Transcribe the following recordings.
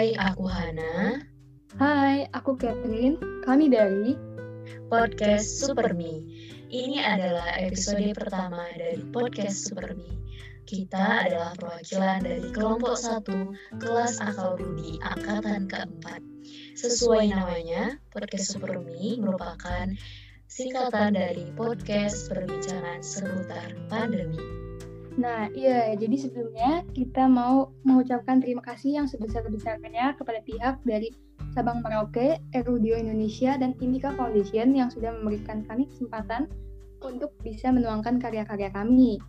Hai, aku Hana. Hai, aku Catherine. Kami dari Podcast Supermi. Ini adalah episode pertama dari Podcast Supermi. Kita adalah perwakilan dari kelompok satu kelas akal budi angkatan keempat. Sesuai namanya, Podcast Supermi merupakan singkatan dari podcast perbincangan seputar pandemi. Nah, iya, jadi sebelumnya kita mau mengucapkan terima kasih yang sebesar-besarnya kepada pihak dari Sabang Merauke, Erudio Indonesia, dan Indika Foundation yang sudah memberikan kami kesempatan untuk bisa menuangkan karya-karya kami.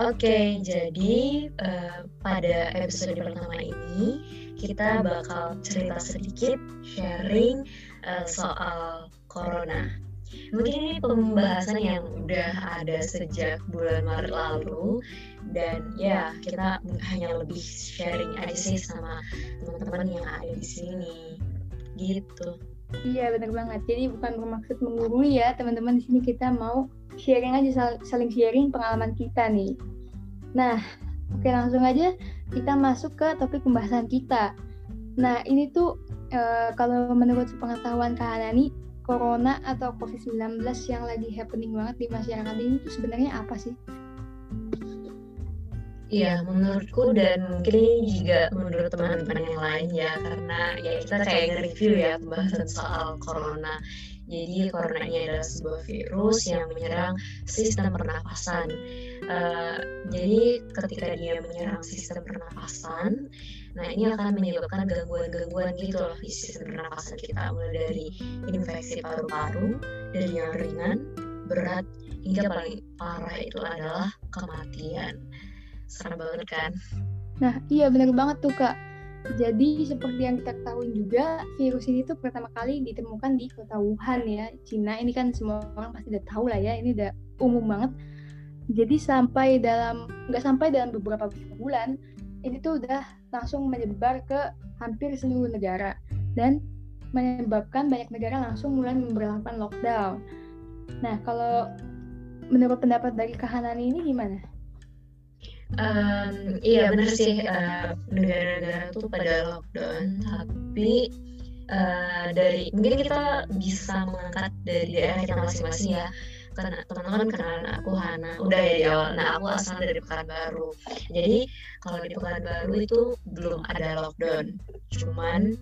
Oke, jadi uh, pada episode pertama ini kita bakal cerita sedikit sharing uh, soal corona. Mungkin ini pembahasan yang udah ada sejak bulan Maret lalu dan ya kita hanya lebih sharing aja sih sama teman-teman yang ada di sini gitu. Iya benar banget. Jadi bukan bermaksud menggurui ya teman-teman di sini kita mau sharing aja saling sharing pengalaman kita nih. Nah, oke langsung aja kita masuk ke topik pembahasan kita. Nah, ini tuh e, kalau menurut pengetahuan Kak Hanani, corona atau COVID-19 yang lagi happening banget di masyarakat ini tuh sebenarnya apa sih? Iya, menurutku dan mungkin ini juga menurut teman-teman yang lain ya, karena ya kita kayak nge-review ya pembahasan soal corona. Jadi corona ini adalah sebuah virus yang menyerang sistem pernapasan. Uh, jadi ketika dia menyerang sistem pernapasan, nah ini akan menyebabkan gangguan-gangguan gitu loh di sistem pernapasan kita, mulai dari infeksi paru-paru, dari yang ringan, berat, hingga paling parah itu adalah kematian. Serem banget kan? Nah iya benar banget tuh kak. Jadi seperti yang kita ketahui juga, virus ini tuh pertama kali ditemukan di kota Wuhan ya, Cina. Ini kan semua orang pasti udah tahu lah ya, ini udah umum banget. Jadi sampai dalam nggak sampai dalam beberapa bulan, ini tuh udah langsung menyebar ke hampir seluruh negara dan menyebabkan banyak negara langsung mulai memperlakukan lockdown. Nah, kalau menurut pendapat dari Kahanan ini gimana? Um, iya benar sih negara negara-negara tuh pada lockdown, tapi uh, dari mungkin kita bisa mengangkat dari daerah kita masing-masing ya teman-teman kenalan aku Hana. Udah ya di awal nah aku asal dari Pekanbaru. Jadi kalau di Pekanbaru itu belum ada lockdown. Cuman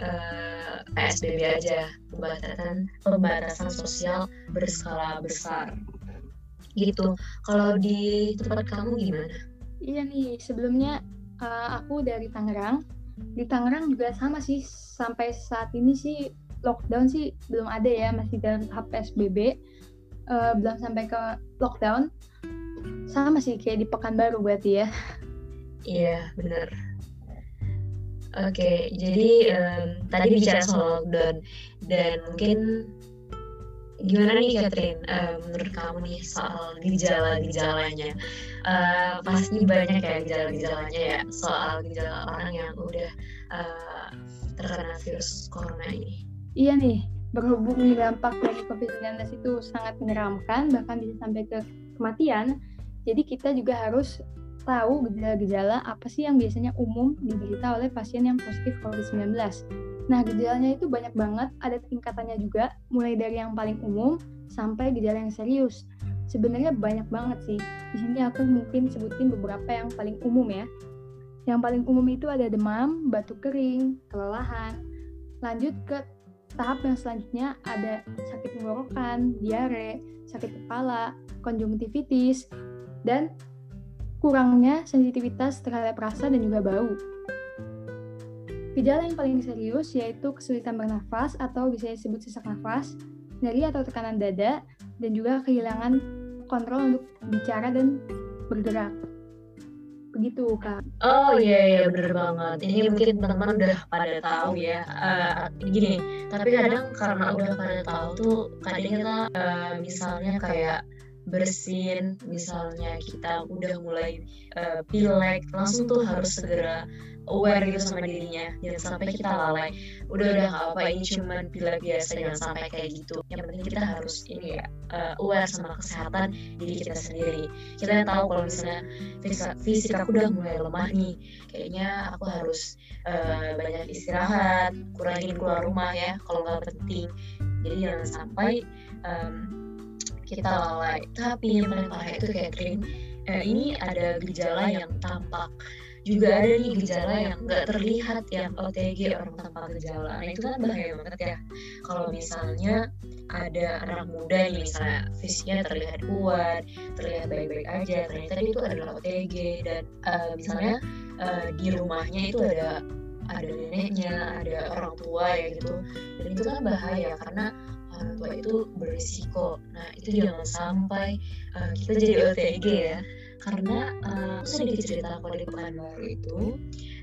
uh, eh, PSBB aja. Pembatasan pembatasan sosial berskala besar. Gitu. Kalau di tempat kamu gimana? Iya nih sebelumnya uh, aku dari Tangerang. Di Tangerang juga sama sih. Sampai saat ini sih lockdown sih belum ada ya. Masih dalam tahap PSBB uh, belum sampai ke lockdown sama sih kayak di Pekanbaru berarti ya. Iya benar. Oke jadi um, tadi bicara soal lockdown dan mungkin gimana nih Catherine? Uh, menurut kamu nih soal gejala-gejalanya? Uh, pasti banyak ya gejala-gejalanya ya soal gejala orang yang udah uh, terkena virus corona ini. Iya nih berhubung dampak dari COVID-19 itu sangat menyeramkan, bahkan bisa sampai ke kematian, jadi kita juga harus tahu gejala-gejala apa sih yang biasanya umum diderita oleh pasien yang positif COVID-19. Nah, gejalanya itu banyak banget, ada tingkatannya juga, mulai dari yang paling umum sampai gejala yang serius. Sebenarnya banyak banget sih. Di sini aku mungkin sebutin beberapa yang paling umum ya. Yang paling umum itu ada demam, batuk kering, kelelahan. Lanjut ke Tahap yang selanjutnya ada sakit tenggorokan, diare, sakit kepala, konjungtivitis, dan kurangnya sensitivitas terhadap rasa dan juga bau. Gejala yang paling serius yaitu kesulitan bernafas atau bisa disebut sesak nafas, nyeri atau tekanan dada, dan juga kehilangan kontrol untuk bicara dan bergerak begitu kak. Oh iya iya bener banget. ini mungkin teman-teman udah pada tahu ya. Uh, gini tapi kadang karena udah pada tahu tuh kadang kita uh, misalnya kayak bersin. Misalnya kita udah mulai uh, pilek langsung tuh harus segera aware gitu sama dirinya. Jangan sampai kita lalai. Udah udah nggak apa ini cuman pilek biasa jangan sampai kayak gitu. Yang penting kita harus ini ya uh, aware sama kesehatan diri kita sendiri. Kita tahu kalau misalnya fisik, fisik aku udah mulai lemah nih. Kayaknya aku harus uh, banyak istirahat kurangin keluar rumah ya kalau nggak penting. Jadi jangan sampai um, kita lalai. Tapi yang paling parah itu Catherine eh, ini ada gejala yang tampak. Juga ada nih gejala yang nggak terlihat yang OTG orang tanpa gejala. Nah itu kan bahaya banget ya. Kalau misalnya ada anak muda nih misalnya fisiknya terlihat kuat terlihat baik-baik aja ternyata itu adalah OTG dan uh, misalnya uh, di rumahnya itu ada ada neneknya ada orang tua ya gitu. Dan itu kan bahaya karena orang tua itu berisiko. Nah itu jangan sampai uh, kita jadi OTG ya, karena uh, sedikit cerita kalau di Pekanbaru itu,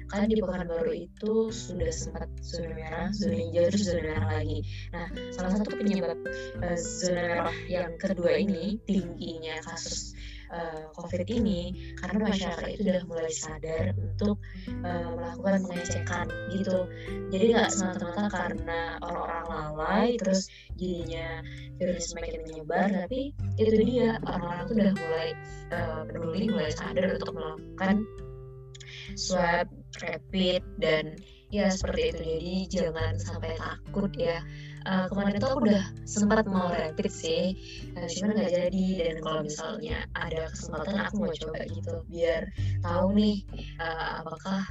kan di Pekanbaru itu sudah sempat zona merah, zona hijau, terus zona merah lagi. Nah salah satu penyebab uh, zona merah yang kedua ini tingginya kasus uh, COVID ini karena masyarakat itu sudah mulai sadar untuk uh, melakukan pengecekan gitu. Jadi nggak semata-mata karena orang-orang lalai terus jadinya virus semakin menyebar, tapi itu dia orang-orang itu sudah mulai uh, peduli, mulai sadar untuk melakukan swab rapid dan ya seperti itu jadi jangan sampai takut ya uh, kemarin itu aku udah sempat mau rapid sih. Uh, cuman nggak jadi. Dan kalau misalnya ada kesempatan aku mau coba gitu. Biar tahu nih uh, apakah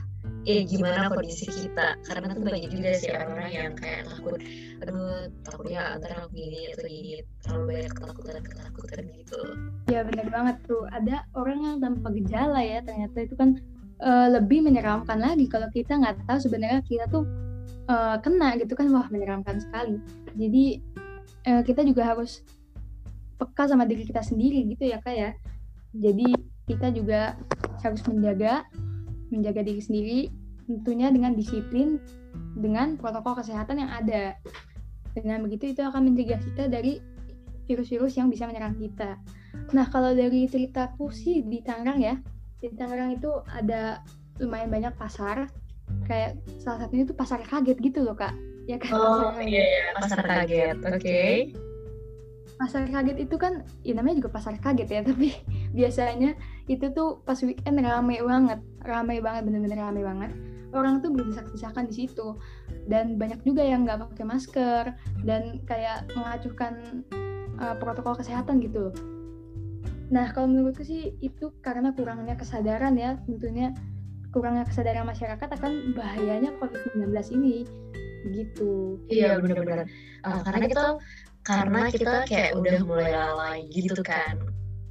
eh gimana kondisi kita. Karena tuh banyak juga sih orang-orang yang kayak takut aduh takutnya antara aku gini atau gini. Terlalu banyak ketakutan ketakutan gitu. Ya benar banget tuh. Ada orang yang tanpa gejala ya ternyata itu kan uh, lebih menyeramkan lagi kalau kita nggak tahu sebenarnya kita tuh uh, kena gitu kan wah menyeramkan sekali. Jadi uh, kita juga harus peka sama diri kita sendiri gitu ya kak ya. Jadi kita juga harus menjaga menjaga diri sendiri tentunya dengan disiplin dengan protokol kesehatan yang ada. Dengan begitu itu akan mencegah kita dari virus-virus yang bisa menyerang kita. Nah kalau dari ceritaku sih di Tangerang ya di Tangerang itu ada lumayan banyak pasar kayak salah satunya itu pasar kaget gitu loh kak. Ya kan? Oh iya iya. Pasar kaget. Oke. Okay. pasar kaget itu kan ya namanya juga pasar kaget ya tapi biasanya itu tuh pas weekend rame banget. Rame banget bener-bener rame banget. Orang tuh berdesak-desakan di situ. Dan banyak juga yang nggak pakai masker dan kayak mengacuhkan uh, protokol kesehatan gitu. Nah, kalau menurutku sih itu karena kurangnya kesadaran ya, tentunya kurangnya kesadaran masyarakat akan bahayanya COVID-19 ini. Gitu. Iya, benar-benar. Uh, karena kita karena kita kayak udah mulai lalai gitu kan.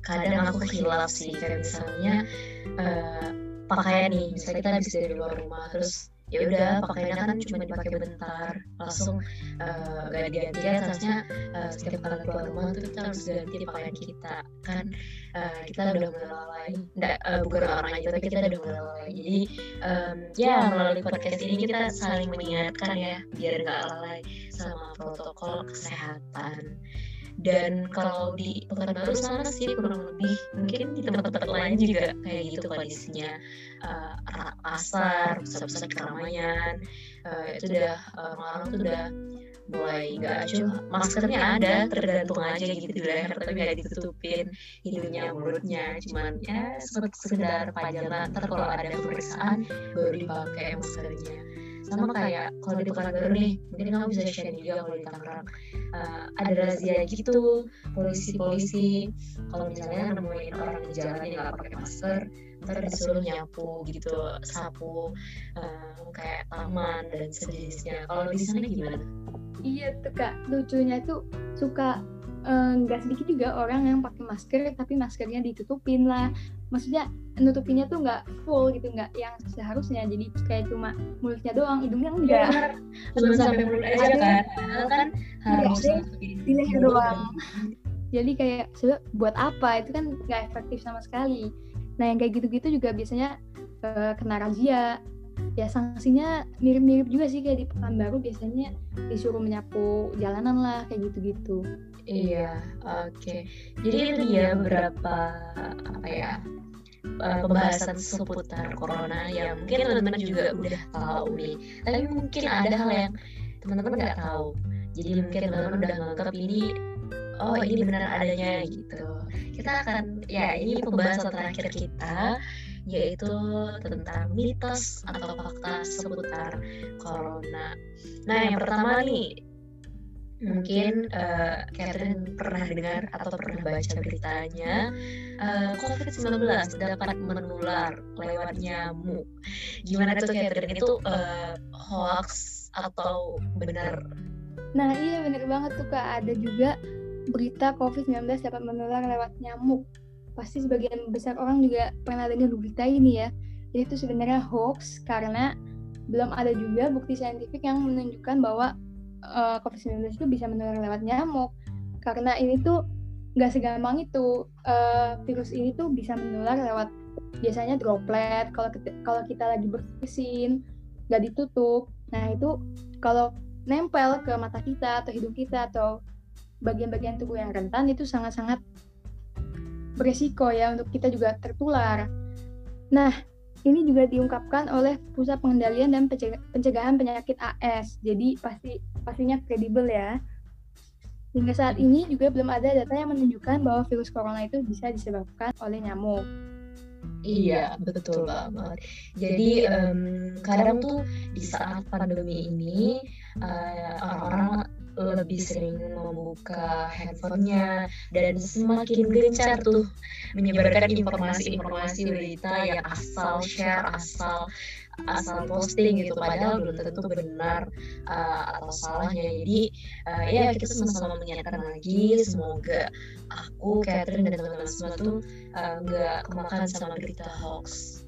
Kadang aku hilaf sih, kayak misalnya uh, pakaian nih, misalnya kita habis dari luar rumah, terus ya udah pakainya kan cuma dipakai bentar langsung uh, gak diganti ya seharusnya uh, kali keluar rumah tuh kita harus ganti pakaian kita. Kan uh, kita udah mulai nggak uh, bukan orang aja tapi kita udah mulai jadi um, ya melalui podcast ini kita saling mengingatkan ya biar nggak lalai sama protokol kesehatan. Dan kalau di Pekanbaru sana sih kurang lebih mungkin di tempat-tempat lain juga kayak gitu kondisinya. Uh, pasar pusat-pusat keramaian uh, itu udah orang-orang tuh udah mulai nggak acuh maskernya ada tergantung aja gitu ya tapi nggak ditutupin hidungnya mulutnya. cuman ya sekedar pajangan ntar kalau ada pemeriksaan baru dipakai maskernya. Sama kayak kalau di Pekanbaru nih mungkin kamu bisa share juga kalau di Tangerang. Uh, ada razia gitu polisi-polisi. kalau misalnya nemuin orang di jalan yang nggak pakai masker ntar disuruh nyapu gitu sapu uh, kayak taman dan sejenisnya. Kalau di sana gimana? Iya tuh kak. Lucunya tuh suka Eh, nggak uh, sedikit juga orang yang pakai masker tapi maskernya ditutupin lah. Maksudnya nutupinnya tuh nggak full gitu nggak yang seharusnya. Jadi kayak cuma mulutnya doang hidungnya enggak. Ya, cuma sampai mulut aja kan? kan? Harus di leher doang. Jadi kayak buat apa? Itu kan nggak efektif sama sekali nah yang kayak gitu-gitu juga biasanya uh, kena razia ya sanksinya mirip-mirip juga sih kayak di Pekanbaru biasanya disuruh menyapu jalanan lah kayak gitu-gitu Iya, oke. Okay. Jadi itu dia beberapa apa ya uh, pembahasan seputar corona yang mungkin teman-teman juga udah tahu nih. Tapi mungkin ada hal yang teman-teman nggak tahu. Jadi mungkin teman-teman udah menganggap ini oh ini benar adanya gitu. Kita akan ya ini pembahasan terakhir kita yaitu tentang mitos atau fakta seputar corona. Nah, yang pertama nih mungkin uh, Catherine pernah dengar atau pernah baca beritanya uh, COVID-19 dapat menular lewat nyamuk. Gimana tuh Catherine itu uh, hoax atau benar? Nah iya benar banget tuh kak ada juga berita COVID-19 dapat menular lewat nyamuk. Pasti sebagian besar orang juga pernah dengar berita ini ya. Jadi itu sebenarnya hoax karena belum ada juga bukti saintifik yang menunjukkan bahwa uh, COVID-19 itu bisa menular lewat nyamuk karena ini tuh nggak segampang itu uh, virus ini tuh bisa menular lewat biasanya droplet kalau kita, kalau kita lagi bersin nggak ditutup nah itu kalau nempel ke mata kita atau hidung kita atau bagian-bagian tubuh yang rentan itu sangat-sangat beresiko ya untuk kita juga tertular. Nah, ini juga diungkapkan oleh Pusat Pengendalian dan Pencegahan Penyakit AS. Jadi pasti pastinya kredibel ya. Hingga saat ini juga belum ada data yang menunjukkan bahwa virus corona itu bisa disebabkan oleh nyamuk. Iya, betul banget. Jadi um, kadang tuh di saat pandemi ini uh, orang-orang lebih sering membuka handphonenya dan semakin gencar tuh menyebarkan informasi-informasi berita yang asal share, asal asal posting gitu. Padahal belum tentu benar uh, atau salahnya. Jadi uh, ya kita sama-sama mengingatkan lagi semoga aku Catherine dan teman-teman semua tuh nggak uh, kemakan sama berita hoax.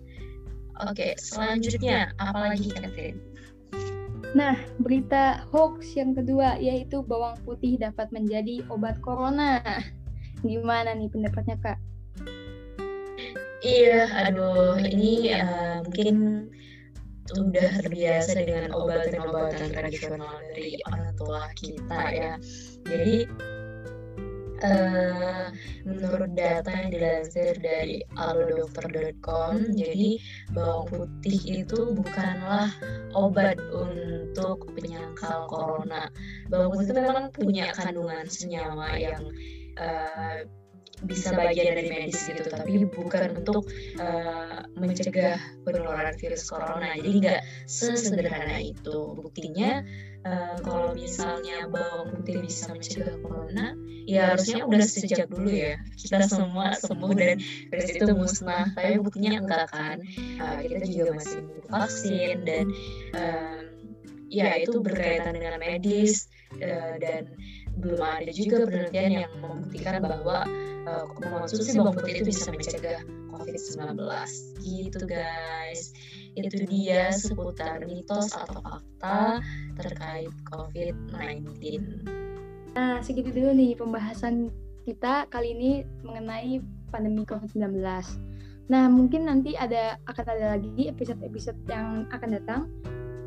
Oke okay, selanjutnya apalagi Catherine Nah, berita hoax yang kedua yaitu bawang putih dapat menjadi obat corona. Gimana nih pendapatnya, Kak? Iya, aduh, ini uh, mungkin udah terbiasa dengan obatan-obatan tradisional dari orang tua kita ya. Jadi Uh, menurut data yang dilansir dari alodokter.com, jadi bawang putih itu bukanlah obat untuk penyangkal corona. Bawang putih memang punya kandungan senyawa yang uh, bisa bagian dari medis gitu tapi bukan untuk uh, mencegah penularan virus corona. Jadi nggak sesederhana itu. Buktinya uh, kalau misalnya bawang putih bisa mencegah corona ya harusnya udah sejak dulu ya. Kita semua sembuh dan virus itu musnah. Tapi buktinya enggak kan? Uh, kita juga masih vaksin dan uh, ya itu berkaitan dengan medis uh, dan belum ada juga penelitian yang membuktikan bahwa uh, mengonsumsi bawang putih itu bisa mencegah COVID-19 gitu guys. Itu dia seputar mitos atau fakta terkait COVID-19 nah segitu dulu nih pembahasan kita kali ini mengenai pandemi COVID-19 nah mungkin nanti ada akan ada lagi episode-episode yang akan datang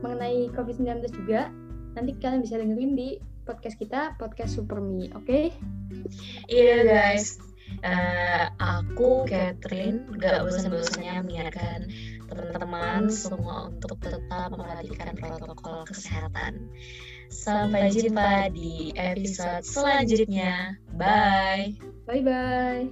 mengenai COVID-19 juga nanti kalian bisa dengerin di podcast kita, podcast Supermi, oke? Okay? Iya guys, uh, aku Catherine gak bosan-bosannya mengingatkan teman-teman semua untuk tetap memperhatikan protokol kesehatan. Sampai jumpa di episode selanjutnya. Bye. Bye bye.